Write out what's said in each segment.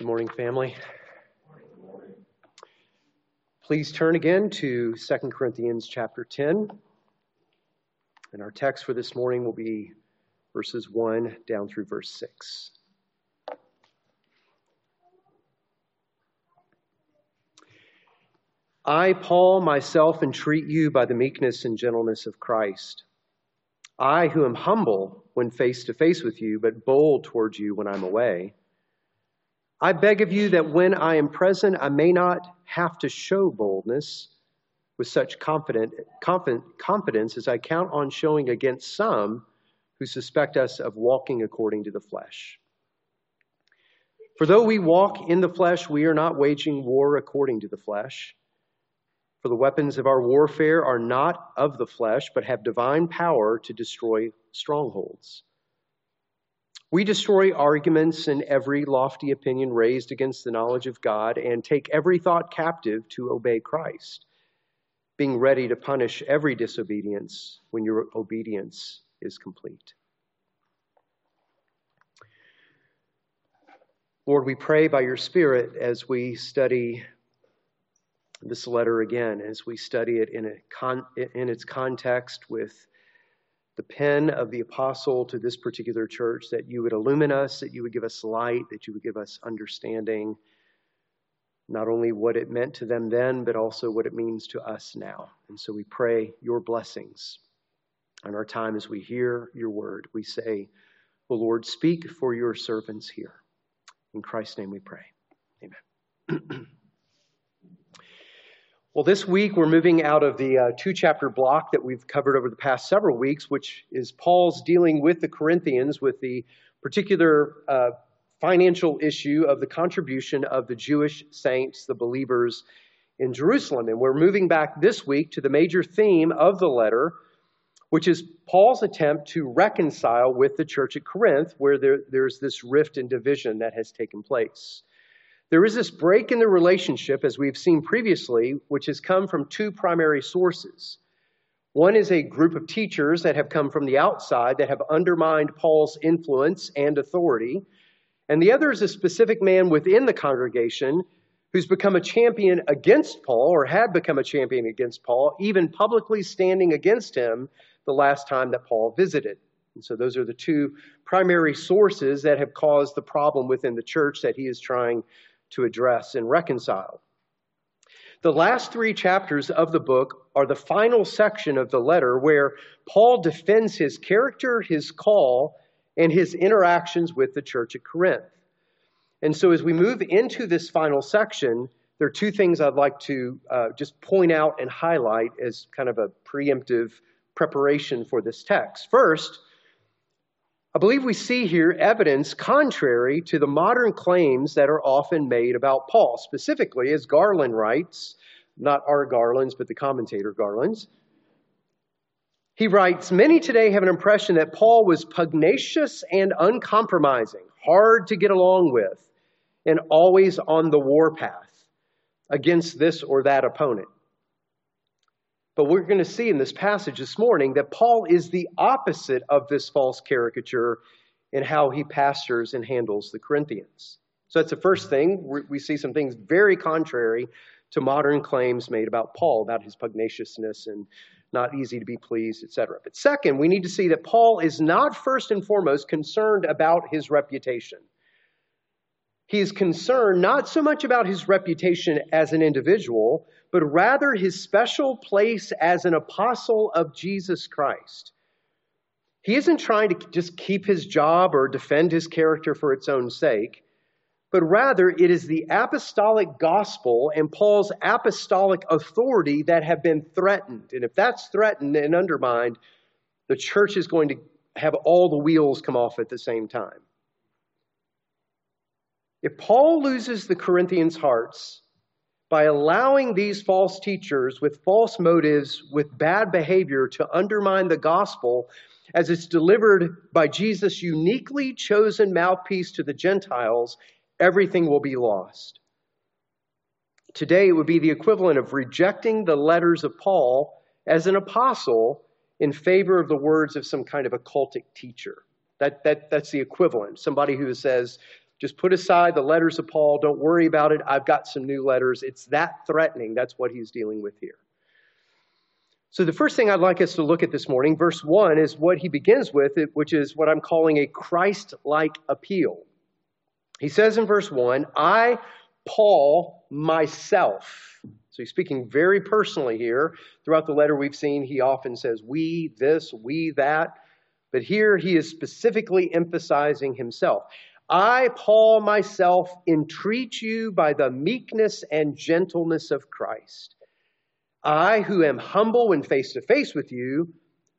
Good morning, family. Please turn again to 2 Corinthians chapter 10. And our text for this morning will be verses 1 down through verse 6. I, Paul, myself entreat you by the meekness and gentleness of Christ. I, who am humble when face to face with you, but bold towards you when I'm away. I beg of you that when I am present, I may not have to show boldness with such confident, confident, confidence as I count on showing against some who suspect us of walking according to the flesh. For though we walk in the flesh, we are not waging war according to the flesh. For the weapons of our warfare are not of the flesh, but have divine power to destroy strongholds. We destroy arguments and every lofty opinion raised against the knowledge of God and take every thought captive to obey Christ, being ready to punish every disobedience when your obedience is complete. Lord, we pray by your Spirit as we study this letter again, as we study it in, con- in its context with the pen of the apostle to this particular church, that you would illumine us, that you would give us light, that you would give us understanding, not only what it meant to them then, but also what it means to us now. And so we pray your blessings on our time as we hear your word. We say, O Lord, speak for your servants here. In Christ's name we pray. Amen. Well, this week we're moving out of the uh, two chapter block that we've covered over the past several weeks, which is Paul's dealing with the Corinthians with the particular uh, financial issue of the contribution of the Jewish saints, the believers in Jerusalem. And we're moving back this week to the major theme of the letter, which is Paul's attempt to reconcile with the church at Corinth, where there, there's this rift and division that has taken place. There is this break in the relationship, as we've seen previously, which has come from two primary sources. One is a group of teachers that have come from the outside that have undermined Paul's influence and authority. And the other is a specific man within the congregation who's become a champion against Paul or had become a champion against Paul, even publicly standing against him the last time that Paul visited. And so those are the two primary sources that have caused the problem within the church that he is trying to address and reconcile. The last three chapters of the book are the final section of the letter where Paul defends his character, his call, and his interactions with the church at Corinth. And so, as we move into this final section, there are two things I'd like to uh, just point out and highlight as kind of a preemptive preparation for this text. First, I believe we see here evidence contrary to the modern claims that are often made about Paul, specifically, as Garland writes, not our Garlands, but the commentator Garlands. He writes Many today have an impression that Paul was pugnacious and uncompromising, hard to get along with, and always on the warpath against this or that opponent. But we're going to see in this passage this morning that Paul is the opposite of this false caricature in how he pastors and handles the Corinthians. So that's the first thing. We see some things very contrary to modern claims made about Paul, about his pugnaciousness and not easy to be pleased, etc. But second, we need to see that Paul is not first and foremost concerned about his reputation. He is concerned not so much about his reputation as an individual, but rather his special place as an apostle of Jesus Christ. He isn't trying to just keep his job or defend his character for its own sake, but rather it is the apostolic gospel and Paul's apostolic authority that have been threatened. And if that's threatened and undermined, the church is going to have all the wheels come off at the same time. If Paul loses the Corinthians' hearts, by allowing these false teachers with false motives, with bad behavior to undermine the gospel as it's delivered by Jesus' uniquely chosen mouthpiece to the Gentiles, everything will be lost. Today, it would be the equivalent of rejecting the letters of Paul as an apostle in favor of the words of some kind of occultic teacher. That, that, that's the equivalent. Somebody who says, Just put aside the letters of Paul. Don't worry about it. I've got some new letters. It's that threatening. That's what he's dealing with here. So, the first thing I'd like us to look at this morning, verse 1, is what he begins with, which is what I'm calling a Christ like appeal. He says in verse 1, I, Paul, myself. So, he's speaking very personally here. Throughout the letter, we've seen he often says, we this, we that. But here he is specifically emphasizing himself. I, Paul, myself, entreat you by the meekness and gentleness of Christ I, who am humble when face to face with you,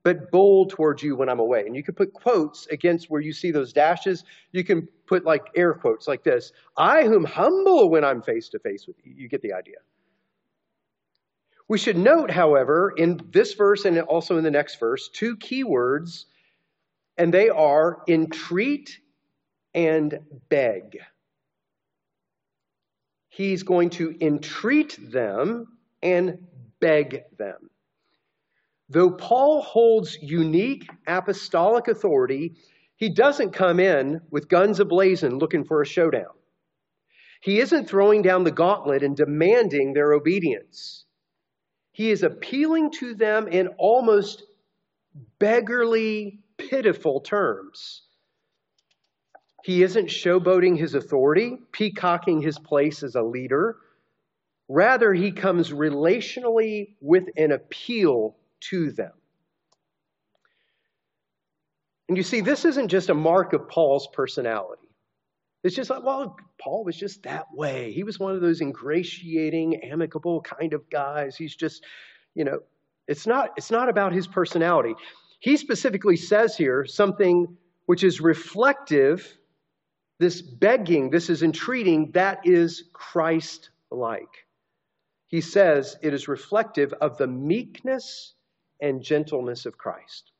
but bold towards you when I'm away. And you can put quotes against where you see those dashes. You can put like air quotes like this I, who am humble when I'm face to face with you. You get the idea. We should note, however, in this verse and also in the next verse, two key words, and they are entreat and beg. He's going to entreat them and beg them. Though Paul holds unique apostolic authority, he doesn't come in with guns ablazing looking for a showdown. He isn't throwing down the gauntlet and demanding their obedience. He is appealing to them in almost beggarly, pitiful terms. He isn't showboating his authority, peacocking his place as a leader. Rather, he comes relationally with an appeal to them. And you see, this isn't just a mark of Paul's personality. It's just like, well, Paul was just that way. He was one of those ingratiating, amicable kind of guys. He's just, you know, it's not, it's not about his personality. He specifically says here something which is reflective, this begging, this is entreating, that is Christ like he says it is reflective of the meekness and gentleness of Christ.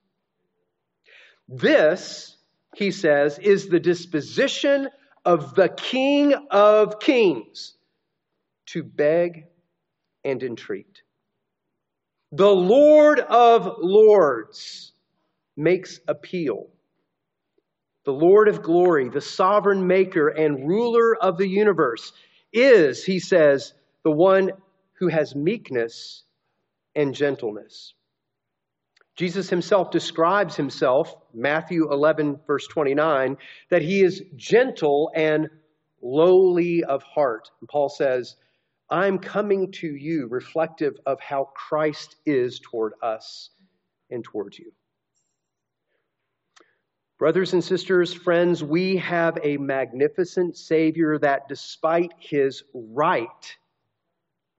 This, he says, is the disposition of the King of Kings to beg and entreat. The Lord of Lords makes appeal. The Lord of glory, the sovereign maker and ruler of the universe, is, he says, the one who has meekness and gentleness. Jesus himself describes himself, Matthew 11, verse 29, that he is gentle and lowly of heart. And Paul says, I'm coming to you reflective of how Christ is toward us and towards you. Brothers and sisters, friends, we have a magnificent Savior that, despite his right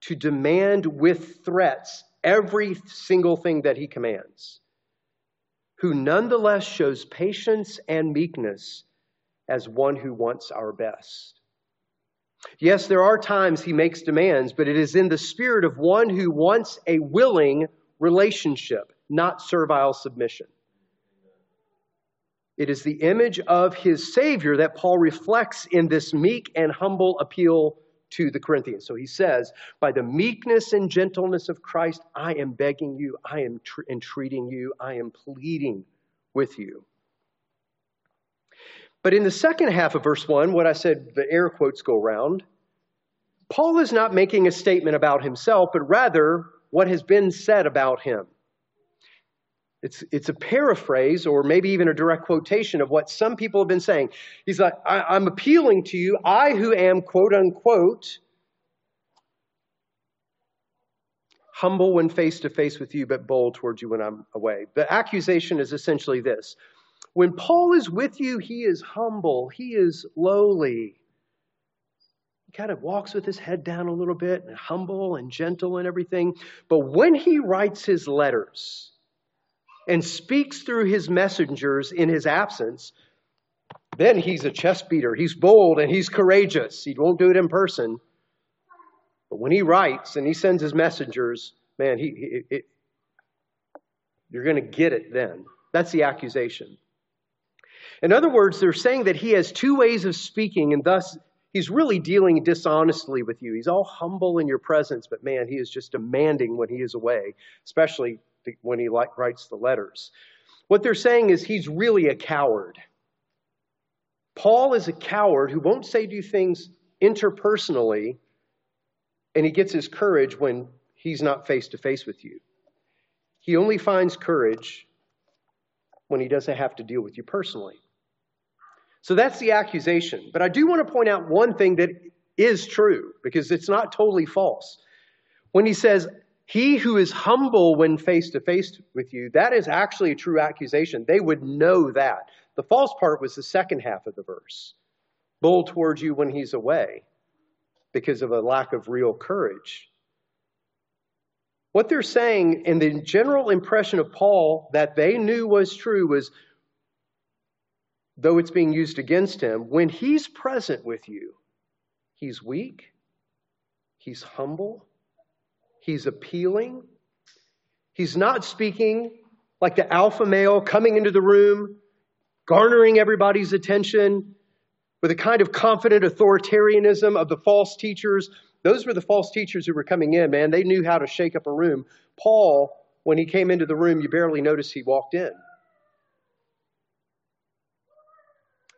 to demand with threats every single thing that he commands, who nonetheless shows patience and meekness as one who wants our best. Yes, there are times he makes demands, but it is in the spirit of one who wants a willing relationship, not servile submission. It is the image of his Savior that Paul reflects in this meek and humble appeal to the Corinthians. So he says, By the meekness and gentleness of Christ, I am begging you, I am tr- entreating you, I am pleading with you. But in the second half of verse 1, what I said, the air quotes go around, Paul is not making a statement about himself, but rather what has been said about him. It's, it's a paraphrase or maybe even a direct quotation of what some people have been saying. He's like, I, am appealing to you, I who am, quote unquote, humble when face to face with you, but bold towards you when I'm away. The accusation is essentially this when Paul is with you, he is humble, he is lowly. He kind of walks with his head down a little bit, and humble and gentle and everything. But when he writes his letters, and speaks through his messengers in his absence, then he's a chest beater. He's bold and he's courageous. He won't do it in person. But when he writes and he sends his messengers, man, he, he it, you're going to get it then. That's the accusation. In other words, they're saying that he has two ways of speaking, and thus he's really dealing dishonestly with you. He's all humble in your presence, but man, he is just demanding when he is away, especially when he writes the letters. What they're saying is he's really a coward. Paul is a coward who won't say do things interpersonally, and he gets his courage when he's not face to face with you. He only finds courage when he doesn't have to deal with you personally. So that's the accusation. But I do want to point out one thing that is true because it's not totally false. When he says, He who is humble when face to face with you, that is actually a true accusation. They would know that. The false part was the second half of the verse bold towards you when he's away because of a lack of real courage. What they're saying, and the general impression of Paul that they knew was true, was though it's being used against him, when he's present with you, he's weak, he's humble, he's appealing, he's not speaking like the alpha male coming into the room, garnering everybody's attention with a kind of confident authoritarianism of the false teachers. Those were the false teachers who were coming in, man. They knew how to shake up a room. Paul, when he came into the room, you barely noticed he walked in.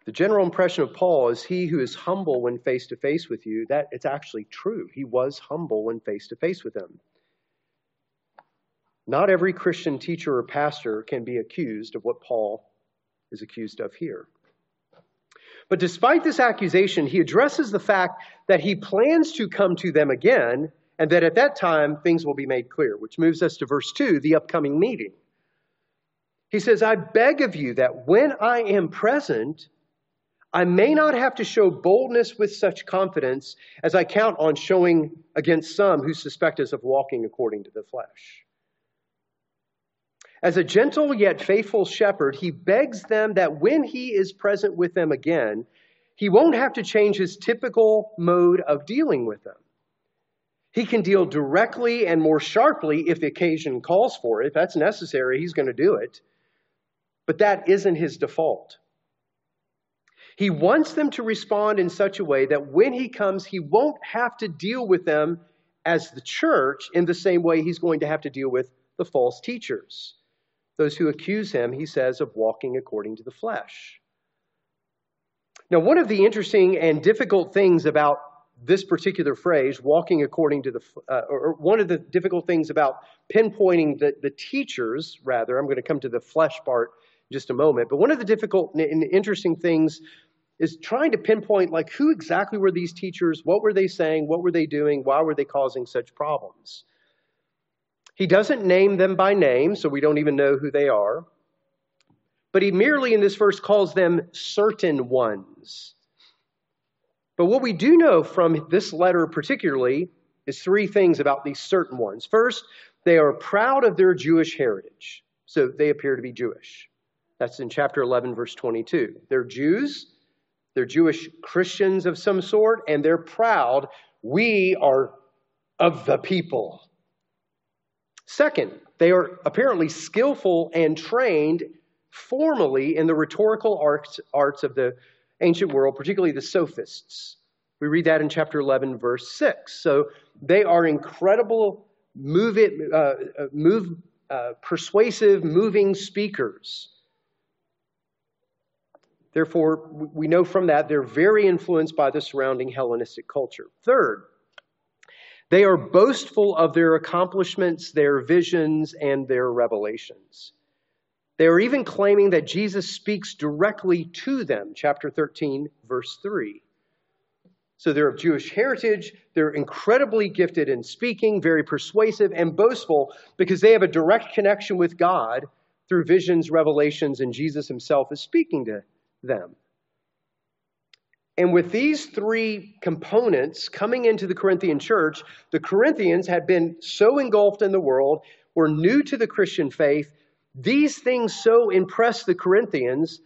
The general impression of Paul is he who is humble when face to face with you. That it's actually true. He was humble when face to face with them. Not every Christian teacher or pastor can be accused of what Paul is accused of here. But despite this accusation, he addresses the fact that he plans to come to them again and that at that time things will be made clear, which moves us to verse 2, the upcoming meeting. He says, I beg of you that when I am present, I may not have to show boldness with such confidence as I count on showing against some who suspect us of walking according to the flesh. As a gentle yet faithful shepherd, he begs them that when he is present with them again, he won't have to change his typical mode of dealing with them. He can deal directly and more sharply if the occasion calls for it. If that's necessary, he's going to do it. But that isn't his default. He wants them to respond in such a way that when he comes, he won't have to deal with them as the church in the same way he's going to have to deal with the false teachers. Those who accuse him, he says, of walking according to the flesh. Now, one of the interesting and difficult things about this particular phrase, walking according to the, uh, or one of the difficult things about pinpointing the, the teachers, rather, I'm going to come to the flesh part just a moment, but one of the difficult and interesting things is trying to pinpoint like who exactly were these teachers, what were they saying, what were they doing, why were they causing such problems. He doesn't name them by name, so we don't even know who they are. But he merely in this verse calls them certain ones. But what we do know from this letter particularly is three things about these certain ones. First, they are proud of their Jewish heritage, so they appear to be Jewish. That's in chapter 11, verse 22. They're Jews, they're Jewish Christians of some sort, and they're proud. We are of the people. Second, they are apparently skillful and trained formally in the rhetorical arts, arts of the ancient world, particularly the sophists. We read that in chapter 11, verse 6. So they are incredible, move it, uh, uh move, uh, persuasive, moving speakers. Therefore, we know from that they're very influenced by the surrounding Hellenistic culture. Third, they are boastful of their accomplishments, their visions, and their revelations. They are even claiming that Jesus speaks directly to them, chapter 13, verse 3. So they're of Jewish heritage. They're incredibly gifted in speaking, very persuasive and boastful because they have a direct connection with God through visions, revelations, and Jesus himself is speaking to them. And with these three components coming into the Corinthian church, the Corinthians had been so engulfed in the world, were new to the Christian faith. These things so impressed the Corinthians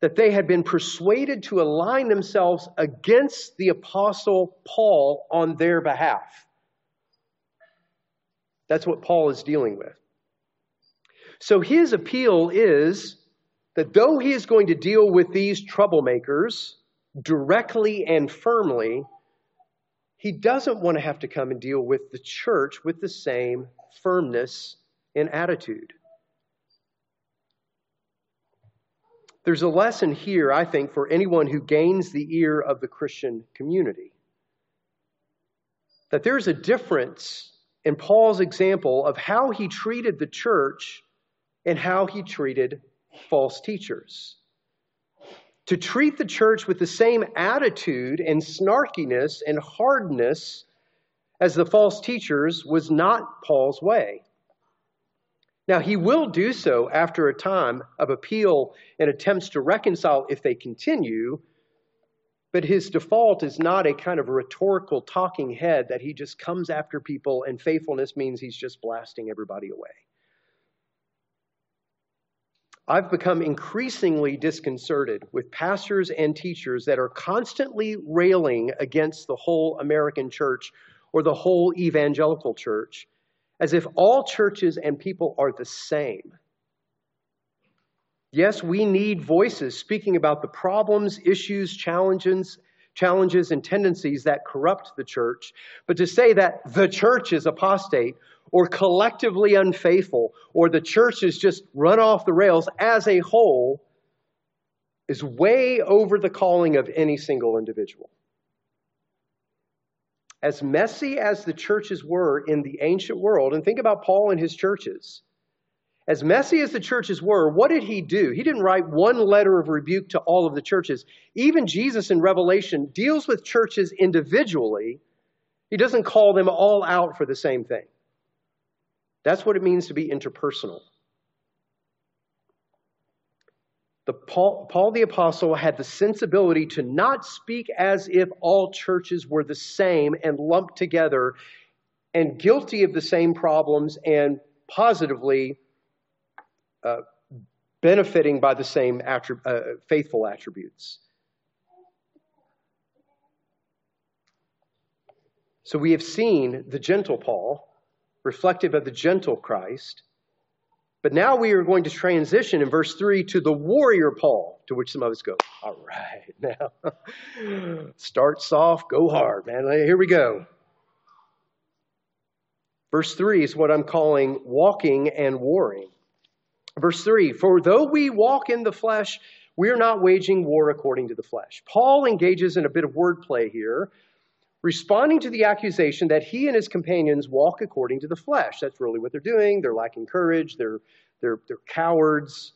that they had been persuaded to align themselves against the apostle Paul on their behalf. That's what Paul is dealing with. So his appeal is that though he is going to deal with these troublemakers directly and firmly, he doesn't want to have to come and deal with the church with the same firmness and attitude. There's a lesson here, I think, for anyone who gains the ear of the Christian community. That there's a difference in Paul's example of how he treated the church and how he treated false teachers. To treat the church with the same attitude and snarkiness and hardness as the false teachers was not Paul's way. Now, he will do so after a time of appeal and attempts to reconcile if they continue, but his default is not a kind of rhetorical talking head that he just comes after people and faithfulness means he's just blasting everybody away. I've become increasingly disconcerted with pastors and teachers that are constantly railing against the whole American church or the whole evangelical church as if all churches and people are the same. Yes, we need voices speaking about the problems, issues, challenges, challenges and tendencies that corrupt the church, but to say that the church is apostate or collectively unfaithful or the church is just run off the rails as a whole is way over the calling of any single individual. As messy as the churches were in the ancient world, and think about Paul and his churches. As messy as the churches were, what did he do? He didn't write one letter of rebuke to all of the churches. Even Jesus in Revelation deals with churches individually. He doesn't call them all out for the same thing. That's what it means to be interpersonal. The Paul, Paul the Apostle had the sensibility to not speak as if all churches were the same and lumped together and guilty of the same problems and positively benefiting by the same uh, faithful attributes. So we have seen the gentle Paul, reflective of the gentle Christ, but now we are going to transition in verse 3 to the warrior Paul, to which some of us go, all right, now start soft, go hard, man. Here we go. Verse 3 is what I'm calling walking and warring. Verse 3 For though we walk in the flesh, we are not waging war according to the flesh. Paul engages in a bit of wordplay here responding to the accusation that he and his companions walk according to the flesh. That's really what they're doing. They're lacking courage, they're, they're, they're cowards.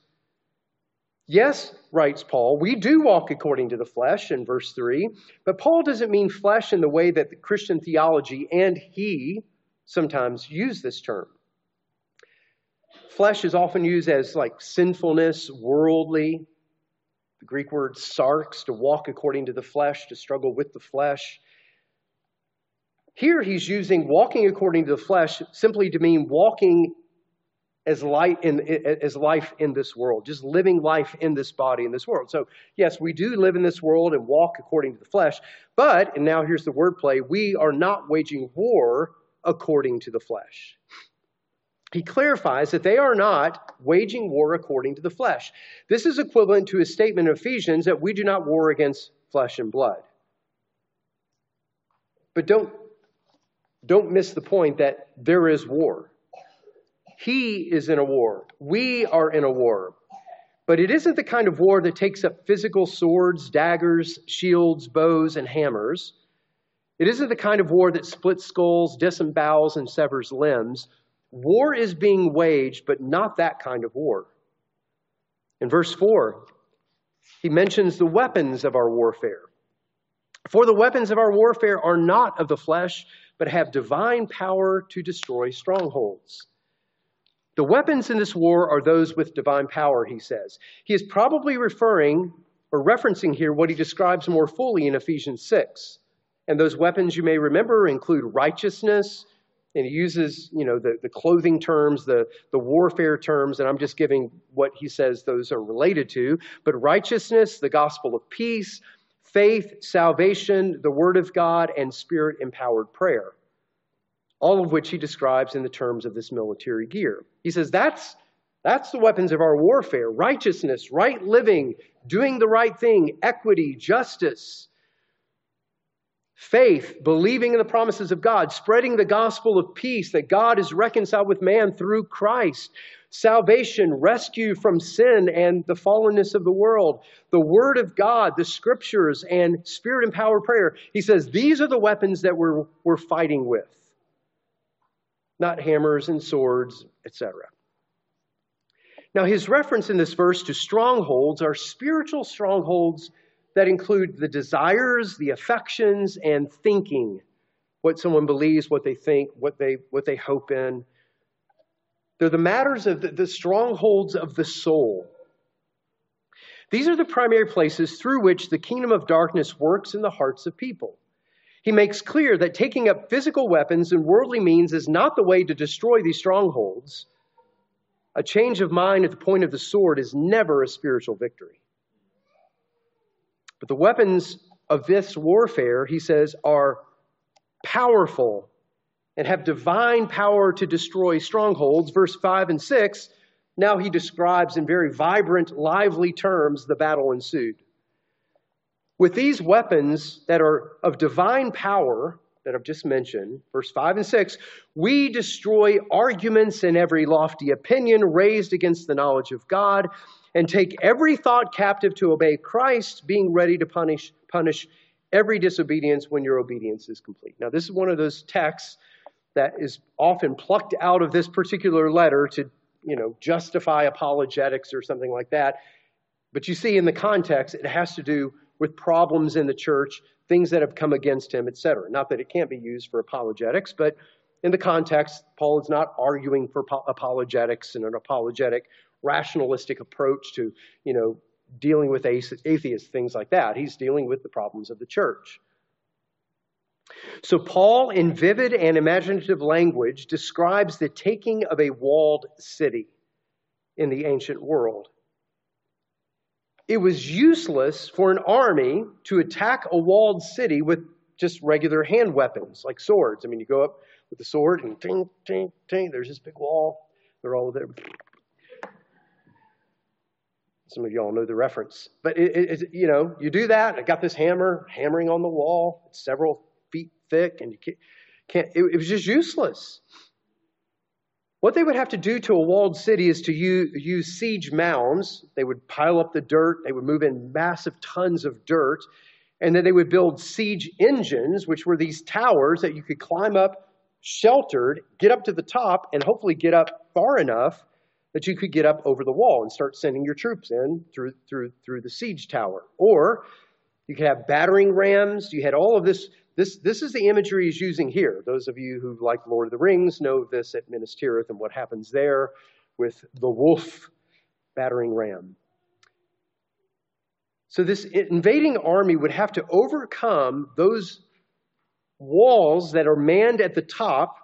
Yes, writes Paul, we do walk according to the flesh in verse 3, but Paul doesn't mean flesh in the way that the Christian theology and he sometimes use this term. Flesh is often used as like sinfulness, worldly. The Greek word sarx, to walk according to the flesh, to struggle with the flesh. Here he's using walking according to the flesh simply to mean walking as light in as life in this world, just living life in this body in this world. So yes, we do live in this world and walk according to the flesh, but and now here's the wordplay: we are not waging war according to the flesh. He clarifies that they are not waging war according to the flesh. This is equivalent to his statement in Ephesians that we do not war against flesh and blood. But don't don't miss the point that there is war. He is in a war. We are in a war. But it isn't the kind of war that takes up physical swords, daggers, shields, bows, and hammers. It isn't the kind of war that splits skulls, disembowels, and severs limbs. War is being waged, but not that kind of war. In verse 4, he mentions the weapons of our warfare. For the weapons of our warfare are not of the flesh, but have divine power to destroy strongholds. The weapons in this war are those with divine power, he says. He is probably referring or referencing here what he describes more fully in Ephesians 6. And those weapons you may remember include righteousness, and he uses, you know, the, the clothing terms, the, the warfare terms, and I'm just giving what he says those are related to. But righteousness, the gospel of peace, faith, salvation, the Word of God, and Spirit empowered prayer. All of which he describes in the terms of this military gear. He says that's, that's the weapons of our warfare righteousness, right living, doing the right thing, equity, justice, faith, believing in the promises of God, spreading the gospel of peace that God is reconciled with man through Christ, salvation, rescue from sin and the fallenness of the world, the Word of God, the Scriptures, and Spirit empowered prayer. He says these are the weapons that we're, we're fighting with, not hammers and swords, etc. Now, his reference in this verse to strongholds are spiritual strongholds that include the desires, the affections, and thinking what someone believes, what they think, what they, what they hope in. They're the matters of the, the strongholds of the soul. These are the primary places through which the kingdom of darkness works in the hearts of people. He makes clear that taking up physical weapons and worldly means is not the way to destroy these strongholds. A change of mind at the point of the sword is never a spiritual victory. But the weapons of this warfare, he says, are powerful and have divine power to destroy strongholds. Verse 5 and 6, now he describes in very vibrant, lively terms the battle ensued. With these weapons that are of divine power, that I've just mentioned, verse 5 and 6, we destroy arguments and every lofty opinion raised against the knowledge of God, and take every thought captive to obey Christ, being ready to punish, punish every disobedience when your obedience is complete. Now, this is one of those texts that is often plucked out of this particular letter to, you know, justify apologetics or something like that. But you see in the context, it has to do with problems in the church, things that have come against him, etc. Not that it can't be used for apologetics, but in the context, Paul is not arguing for apologetics and an apologetic rationalistic approach to, you know, dealing with atheists, things like that. He's dealing with the problems of the church. So, Paul, in vivid and imaginative language, describes the taking of a walled city in the ancient world. It was useless for an army to attack a walled city with just regular hand weapons like swords. I mean, you go up with a sword and ting, ting, ting, there's this big wall. They're all there. Some of y'all know the reference. But, it, it, you know, you do that. I got this hammer hammering on the wall. It's several feet thick, and you can't, can't it, it was just useless. What they would have to do to a walled city is to use, use, siege mounds. They would pile up the dirt, they would move in massive tons of dirt, and then they would build siege engines, which were these towers that you could climb up sheltered, get up to the top, and hopefully get up far enough that you could get up over the wall and start sending your troops in through, through, through the siege tower. Or you could have battering rams. You had all of this. This, this is the imagery he's using here. Those of you who like Lord of the Rings know this at Minas Tirith and what happens there with the wolf battering ram. So this invading army would have to overcome those walls that are manned at the top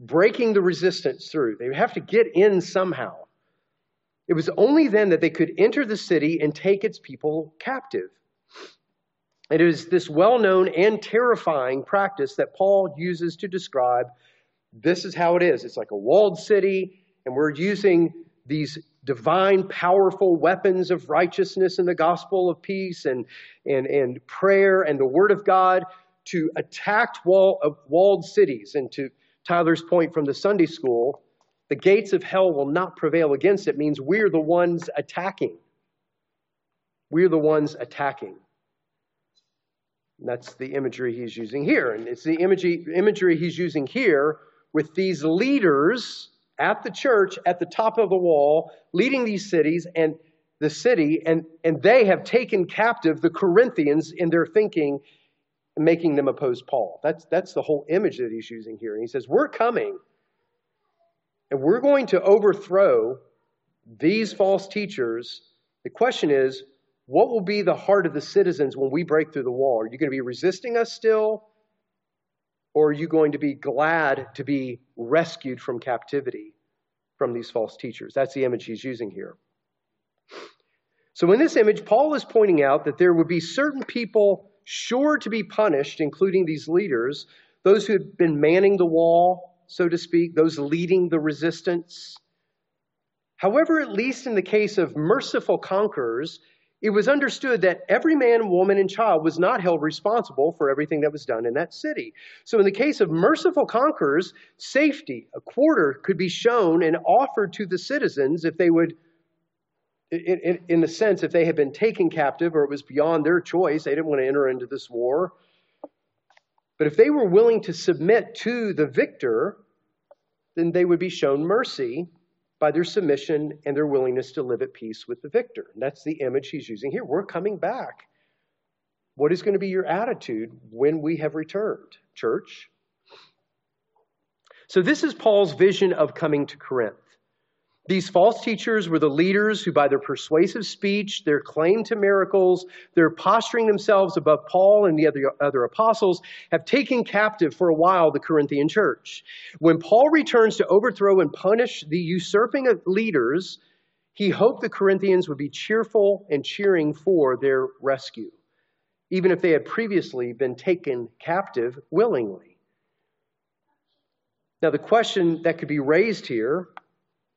breaking the resistance through. They have to get in somehow. It was only then that they could enter the city and take its people captive. It is this well known and terrifying practice that Paul uses to describe this is how it is. It's like a walled city, and we're using these divine, powerful weapons of righteousness and the gospel of peace and, and, and prayer and the word of God to attack wall, uh, walled cities and to Tyler's point from the Sunday school, the gates of hell will not prevail against it means we're the ones attacking. We're the ones attacking. And that's the imagery he's using here. And it's the imagery, imagery he's using here with these leaders at the church at the top of the wall, leading these cities and the city, and, and they have taken captive the Corinthians in their thinking making them oppose Paul. That's, that's the whole image that he's using here. And he says, We're coming, and we're going to overthrow these false teachers. The question is, what will be the heart of the citizens when we break through the wall? Are you going to be resisting us still? Or are you going to be glad to be rescued from captivity from these false teachers? That's the image he's using here. So, in this image, Paul is pointing out that there would be certain people sure to be punished, including these leaders, those who had been manning the wall, so to speak, those leading the resistance. However, at least in the case of merciful conquerors, it was understood that every man, woman, and child was not held responsible for everything that was done in that city. So, in the case of merciful conquerors, safety, a quarter could be shown and offered to the citizens if they would, in, in, in the sense, if they had been taken captive or it was beyond their choice, they didn't want to enter into this war. But if they were willing to submit to the victor, then they would be shown mercy by their submission and their willingness to live at peace with the victor. And that's the image he's using here. We're coming back. What is going to be your attitude when we have returned, church? So, this is Paul's vision of coming to Corinth. These false teachers were the leaders who, by their persuasive speech, their claim to miracles, their posturing themselves above Paul and the other, other apostles, have taken captive for a while the Corinthian church. When Paul returns to overthrow and punish the usurping leaders, he hoped the Corinthians would be cheerful and cheering for their rescue, even if they had previously been taken captive willingly. Now, the question that could be raised here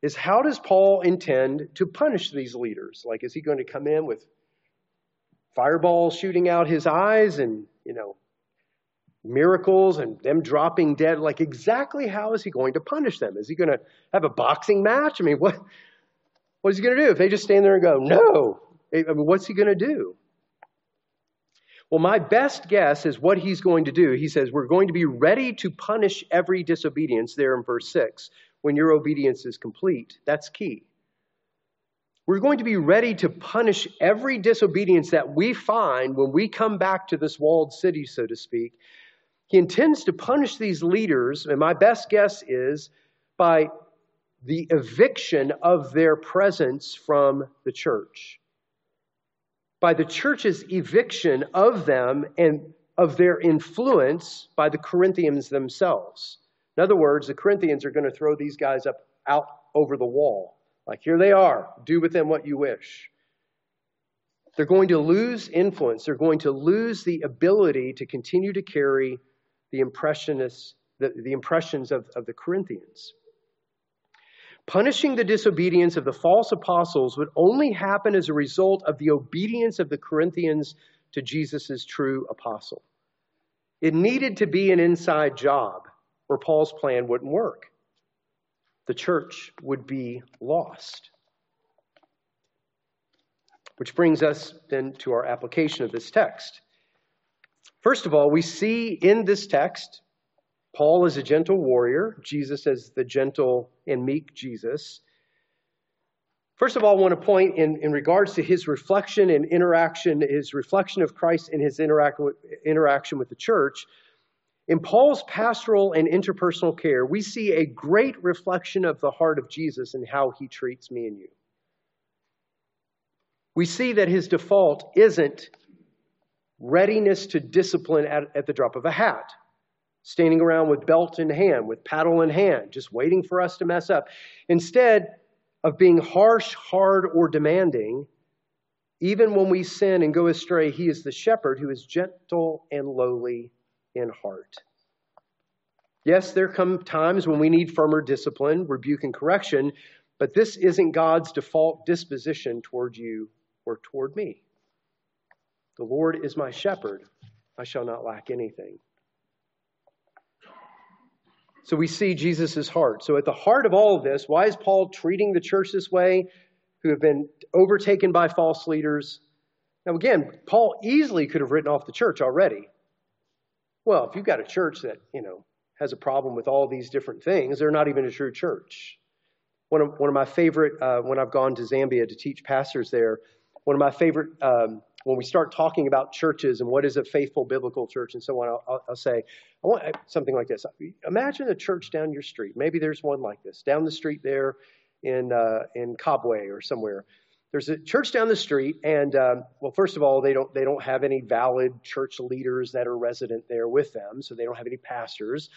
is how does Paul intend to punish these leaders? Like, is he going to come in with fireballs shooting out his eyes and, you know, miracles and them dropping dead? Like, exactly how is he going to punish them? Is he going to have a boxing match? I mean, what, what is he going to do if they just stand there and go, no? I mean, what's he going to do? Well, my best guess is what he's going to do. He says, We're going to be ready to punish every disobedience, there in verse 6 when your obedience is complete. That's key. We're going to be ready to punish every disobedience that we find when we come back to this walled city, so to speak. He intends to punish these leaders, and my best guess is by the eviction of their presence from the church. By the church's eviction of them and of their influence by the Corinthians themselves. In other words, the Corinthians are going to throw these guys up out over the wall. Like, here they are, do with them what you wish. They're going to lose influence. They're going to lose the ability to continue to carry the impressionists, the, the impressions of, of the Corinthians. Punishing the disobedience of the false apostles would only happen as a result of the obedience of the Corinthians to Jesus' true apostle. It needed to be an inside job or Paul's plan wouldn't work. The church would be lost. Which brings us then to our application of this text. First of all, we see in this text Paul as a gentle warrior, Jesus as the gentle and meek Jesus. First of all, I want to point in, in regards to his reflection and interaction, his reflection of Christ in his interact, interaction with the church. In Paul's pastoral and interpersonal care, we see a great reflection of the heart of Jesus and how he treats me and you. We see that his default isn't readiness to discipline at, at the drop of a hat, standing around with belt in hand, with paddle in hand, just waiting for us to mess up. Instead of being harsh, hard, or demanding, even when we sin and go astray, he is the shepherd who is gentle and lowly in heart. Yes, there come times when we need firmer discipline, rebuke, and correction, but this isn't God's default disposition toward you or toward me. The Lord is my shepherd, I shall not lack anything. So we see Jesus' heart. So, at the heart of all of this, why is Paul treating the church this way, who have been overtaken by false leaders? Now, again, Paul easily could have written off the church already. Well, if you've got a church that, you know, has a problem with all these different things, they're not even a true church. One of, one of my favorite, uh, when I've gone to Zambia to teach pastors there, one of my favorite, um, when we start talking about churches and what is a faithful biblical church and so on, I'll, I'll say, I want something like this. Imagine a church down your street. Maybe there's one like this, down the street there in, uh, in Kabwe or somewhere there's a church down the street, and um, well, first of all, they don't they don't have any valid church leaders that are resident there with them, so they don't have any pastors,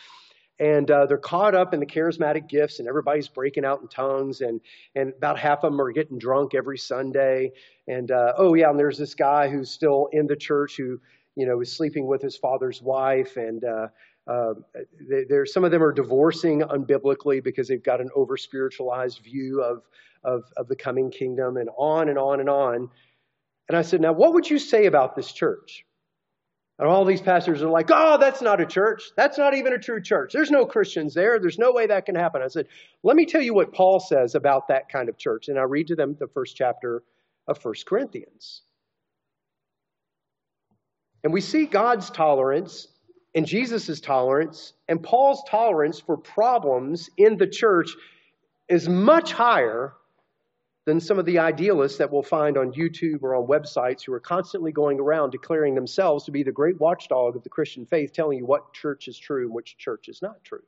and uh, they're caught up in the charismatic gifts, and everybody's breaking out in tongues, and and about half of them are getting drunk every Sunday, and uh, oh yeah, and there's this guy who's still in the church who you know is sleeping with his father's wife, and uh, uh, there, some of them are divorcing unbiblically because they've got an over spiritualized view of, of, of the coming kingdom, and on and on and on. And I said, Now, what would you say about this church? And all these pastors are like, Oh, that's not a church. That's not even a true church. There's no Christians there. There's no way that can happen. I said, Let me tell you what Paul says about that kind of church. And I read to them the first chapter of First Corinthians. And we see God's tolerance and Jesus' tolerance and Paul's tolerance for problems in the church is much higher than some of the idealists that we'll find on YouTube or on websites who are constantly going around declaring themselves to be the great watchdog of the Christian faith, telling you what church is true and which church is not true.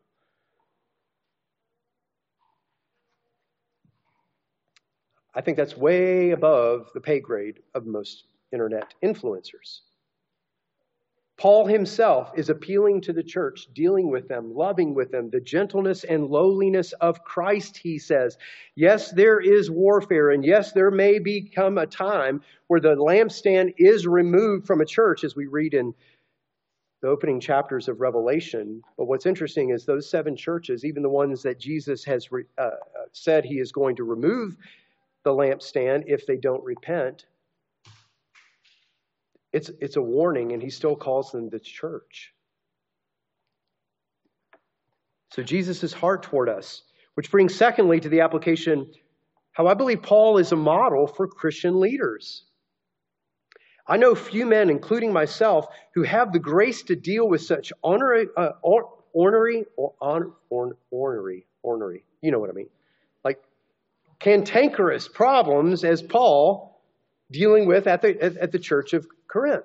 I think that's way above the pay grade of most internet influencers. Paul himself is appealing to the church, dealing with them, loving with them, the gentleness and lowliness of Christ, he says. Yes, there is warfare, and yes, there may become a time where the lampstand is removed from a church, as we read in the opening chapters of Revelation. But what's interesting is those seven churches, even the ones that Jesus has re, uh, uh said he is going to remove the lampstand if they don't repent, it's, it's a warning, and he still calls them the church. So, Jesus' heart toward us, which brings secondly to the application how I believe Paul is a model for Christian leaders. I know few men, including myself, who have the grace to deal with such ornery, uh, ornery, or, ornery, ornery, you know what I mean, like cantankerous problems as Paul dealing with at the, at, at the church of Corinth.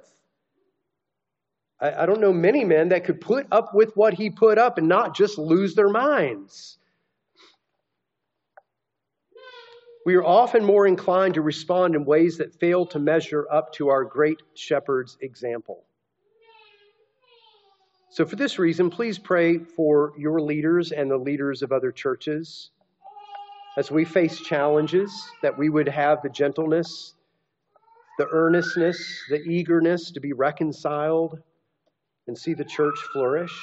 I, I don't know many men that could put up with what he put up and not just lose their minds. We are often more inclined to respond in ways that fail to measure up to our great shepherd's example. So, for this reason, please pray for your leaders and the leaders of other churches as we face challenges, that we would have the gentleness the earnestness, the eagerness to be reconciled and see the church flourish.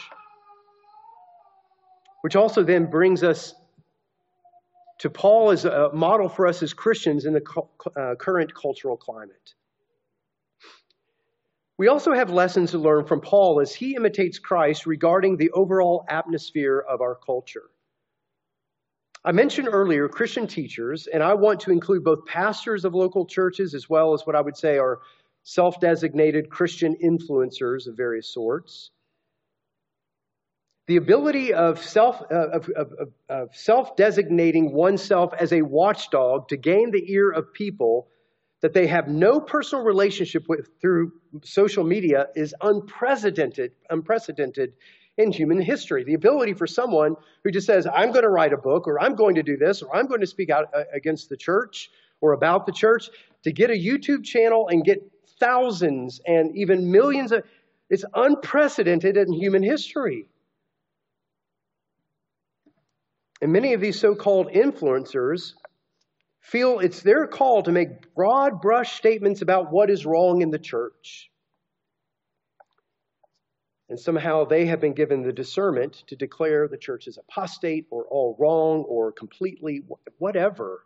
Which also then brings us to Paul as a model for us as Christians in the uh, current cultural climate. We also have lessons to learn from Paul as he imitates Christ regarding the overall atmosphere of our culture. I mentioned earlier Christian teachers, and I want to include both pastors of local churches as well as what I would say are self designated Christian influencers of various sorts. The ability of self uh, of, of, of self designating oneself as a watchdog to gain the ear of people that they have no personal relationship with through social media is unprecedented, unprecedented in human history. The ability for someone who just says, I'm going to write a book, or I'm going to do this, or I'm going to speak out uh, against the church or about the church, to get a YouTube channel and get thousands and even millions of it's unprecedented in human history. And many of these so called influencers feel it's their call to make broad brush statements about what is wrong in the church. And somehow they have been given the discernment to declare the church is apostate or all wrong or completely whatever.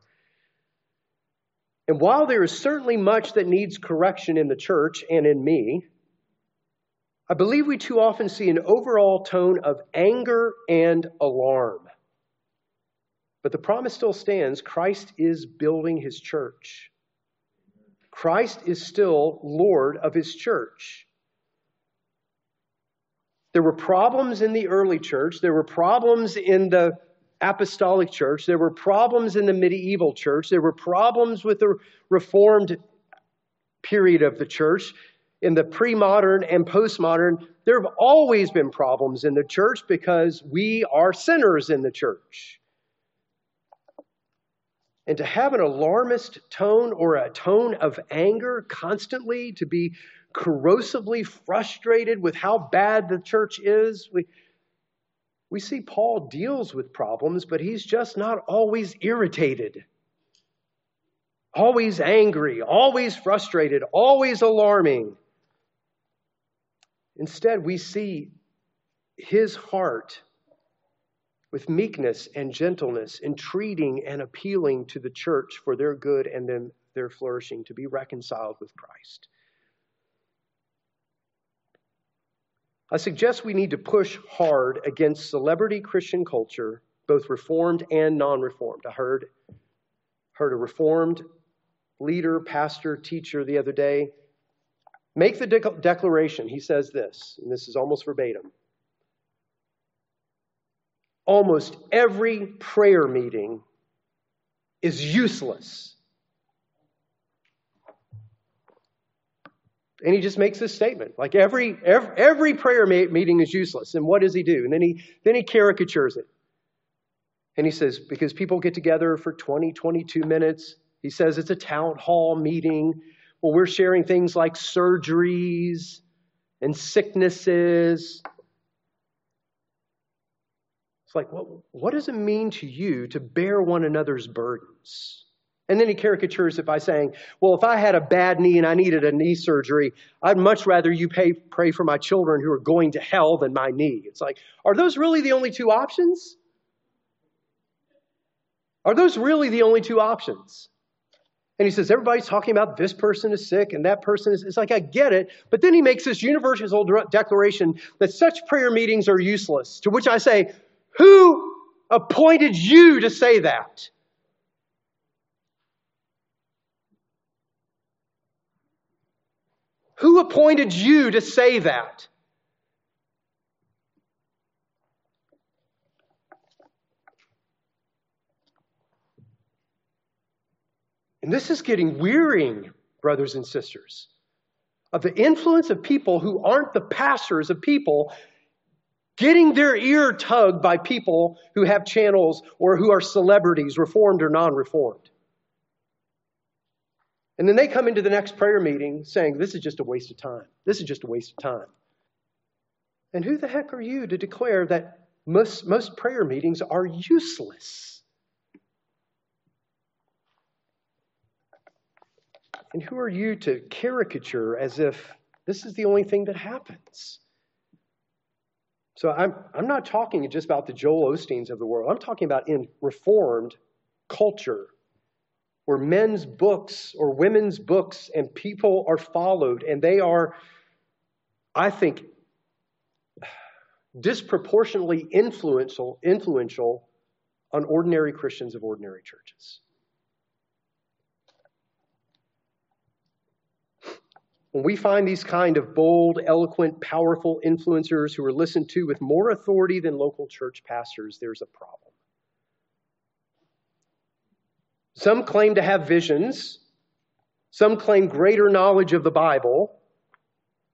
And while there is certainly much that needs correction in the church and in me, I believe we too often see an overall tone of anger and alarm. But the promise still stands Christ is building his church. Christ is still Lord of his church. There were problems in the early church, there were problems in the apostolic church, there were problems in the medieval church, there were problems with the reformed period of the church. In the pre modern and postmodern, there have always been problems in the church because we are sinners in the church. And to have an alarmist tone or a tone of anger constantly, to be corrosively frustrated with how bad the church is. We, we see Paul deals with problems, but he's just not always irritated, always angry, always frustrated, always alarming. Instead, we see his heart with meekness and gentleness, entreating and appealing to the church for their good and them, their flourishing, to be reconciled with Christ. I suggest we need to push hard against celebrity Christian culture, both reformed and non reformed. I heard, heard a reformed leader, pastor, teacher the other day make the de- declaration. He says this, and this is almost verbatim. Almost every prayer meeting is useless And he just makes this statement like every, every, every prayer meeting is useless. And what does he do? And then he, then he caricatures it. And he says, because people get together for 20, 22 minutes, he says it's a town hall meeting. Well, we're sharing things like surgeries and sicknesses. It's like, what, what does it mean to you to bear one another's burdens? And then he caricatures it by saying, Well, if I had a bad knee and I needed a knee surgery, I'd much rather you pay, pray for my children who are going to hell than my knee. It's like, are those really the only two options? Are those really the only two options? And he says, everybody's talking about this person is sick and that person is. It's like, I get it. But then he makes this universal declaration that such prayer meetings are useless. To which I say, Who appointed you to say that? Who appointed you to say that? And this is getting wearying, brothers and sisters, of the influence of people who aren't the pastors of people getting their ear tugged by people who have channels or who are celebrities, reformed or non reformed. And then they come into the next prayer meeting saying, This is just a waste of time. This is just a waste of time. And who the heck are you to declare that most, most prayer meetings are useless? And who are you to caricature as if this is the only thing that happens? So I'm, I'm not talking just about the Joel Osteens of the world. I'm talking about in reformed culture where men's books or women's books and people are followed and they are, I think, disproportionately influential, influential on ordinary Christians of ordinary churches. When we find these kind of bold, eloquent, powerful influencers who are listened to with more authority than local church pastors, there's a problem. Some claim to have visions. Some claim greater knowledge of the Bible,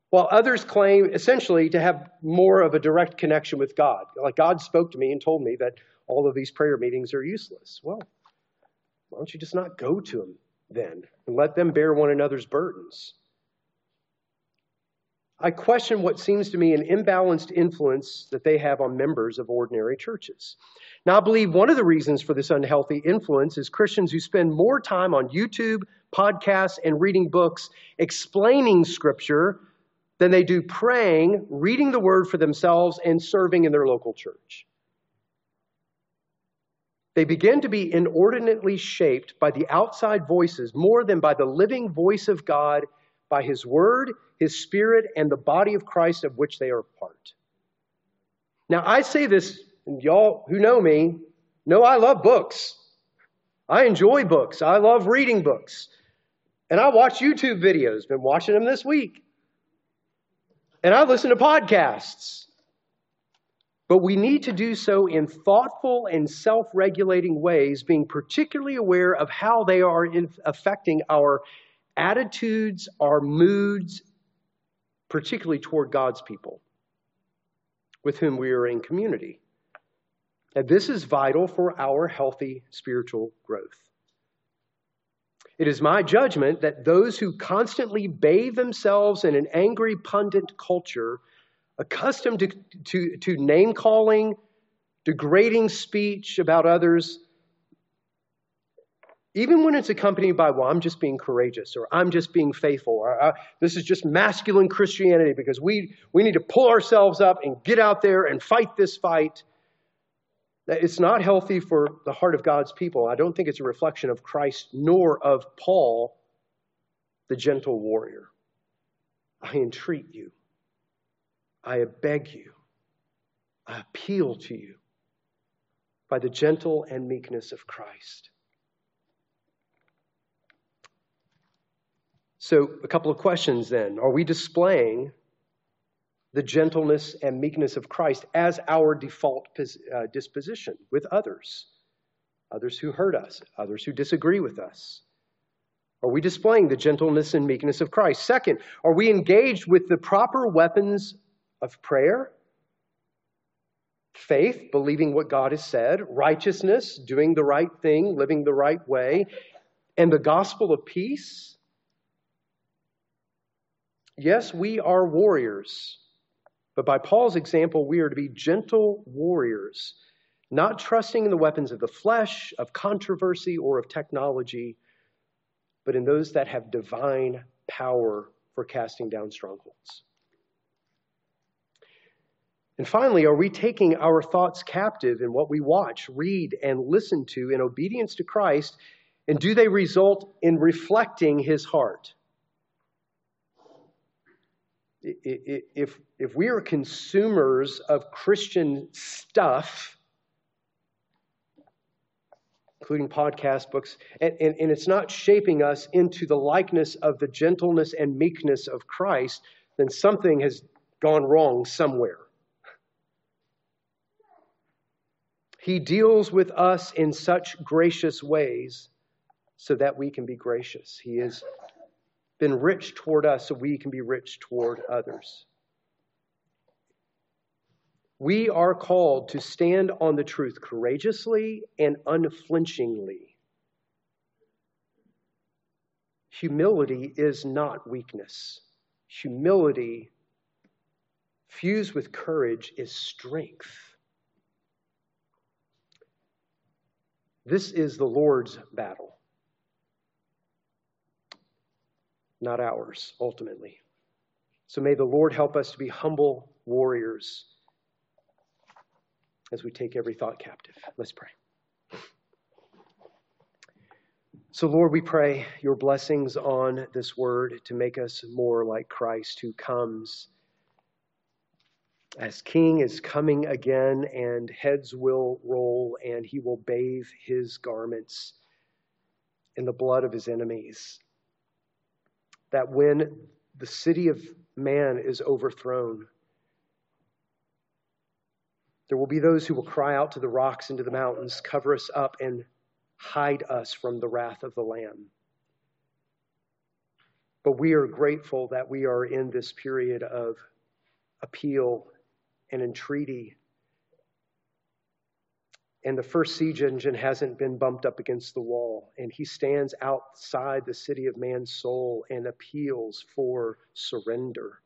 while others claim essentially to have more of a direct connection with God. Like God spoke to me and told me that all of these prayer meetings are useless. Well, why don't you just not go to them then and let them bear one another's burdens? I question what seems to me an imbalanced influence that they have on members of ordinary churches. Now, I believe one of the reasons for this unhealthy influence is Christians who spend more time on YouTube, podcasts, and reading books explaining Scripture than they do praying, reading the Word for themselves, and serving in their local church. They begin to be inordinately shaped by the outside voices more than by the living voice of God, by His Word, His Spirit, and the body of Christ of which they are part. Now, I say this and y'all who know me know I love books. I enjoy books. I love reading books. And I watch YouTube videos, been watching them this week. And I listen to podcasts. But we need to do so in thoughtful and self regulating ways, being particularly aware of how they are affecting our attitudes, our moods, particularly toward God's people with whom we are in community. And this is vital for our healthy spiritual growth. It is my judgment that those who constantly bathe themselves in an angry pundit culture, accustomed to, to, to name calling, degrading speech about others, even when it's accompanied by, well, I'm just being courageous, or I'm just being faithful, or uh, this is just masculine Christianity because we, we need to pull ourselves up and get out there and fight this fight. It's not healthy for the heart of God's people. I don't think it's a reflection of Christ nor of Paul, the gentle warrior. I entreat you. I beg you. I appeal to you by the gentle and meekness of Christ. So, a couple of questions then. Are we displaying the gentleness and meekness of Christ as our default uh, disposition with others? Others who hurt us, others who disagree with us. Are we displaying the gentleness and meekness of Christ? Second, are we engaged with the proper weapons of prayer? Faith, believing what God has said, righteousness, doing the right thing, living the right way, and the gospel of peace? Yes, we are warriors, but by Paul's example, we are to be gentle warriors, not trusting in the weapons of the flesh, of controversy, or of technology, but in those that have divine power for casting down strongholds. And finally, are we taking our thoughts captive in what we watch, read, and listen to in obedience to Christ? And do they result in reflecting his heart? If, if we are consumers of Christian stuff, including podcast books, and, and, and it's not shaping us into the likeness of the gentleness and meekness of Christ, then something has gone wrong somewhere. He deals with us in such gracious ways so that we can be gracious. He is been rich toward us so we can be rich toward others. We are called to stand on the truth courageously and unflinchingly. Humility is not weakness. Humility, fused with courage, is strength. This is the Lord's battle. Not ours, ultimately. So may the Lord help us to be humble warriors as we take every thought captive. Let's pray. So, Lord, we pray your blessings on this word to make us more like Christ who comes as King is coming again, and heads will roll, and he will bathe his garments in the blood of his enemies that when the city of man is overthrown, there will be those who will cry out to the rocks and to the mountains, cover us up and hide us from the wrath of the Lamb. But we are grateful that we are in this period of appeal and entreaty and the first siege engine hasn't been bumped up against the wall. And he stands outside the city of man's soul and appeals for surrender.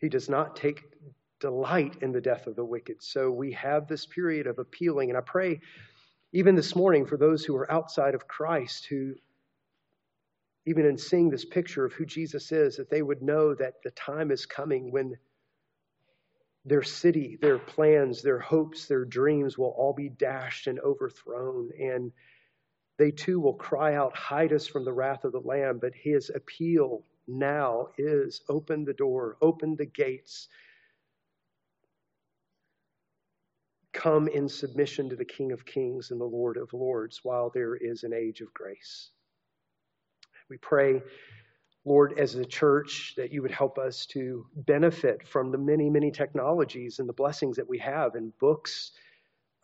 He does not take delight in the death of the wicked. So we have this period of appealing. And I pray, even this morning, for those who are outside of Christ, who, even in seeing this picture of who Jesus is, that they would know that the time is coming when their city, their plans, their hopes, their dreams will all be dashed and overthrown. And they too will cry out, Hide us from the wrath of the Lamb. But his appeal now is open the door, open the gates. Come in submission to the King of Kings and the Lord of Lords while there is an age of grace. We pray Lord, as a church, that you would help us to benefit from the many, many technologies and the blessings that we have and books,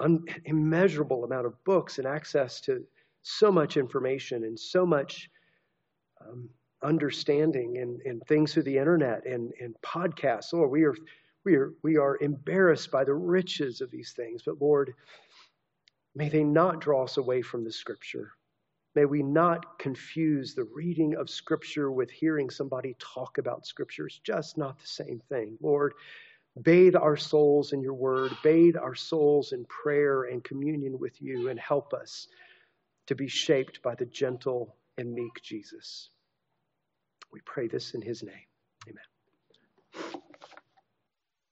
un- immeasurable amount of books and access to so much information and so much um, understanding and, and things through the internet and, and podcasts. Lord, we are, we, are, we are embarrassed by the riches of these things, but Lord, may they not draw us away from the scripture. May we not confuse the reading of Scripture with hearing somebody talk about Scripture. It's just not the same thing. Lord, bathe our souls in your word, bathe our souls in prayer and communion with you, and help us to be shaped by the gentle and meek Jesus. We pray this in his name.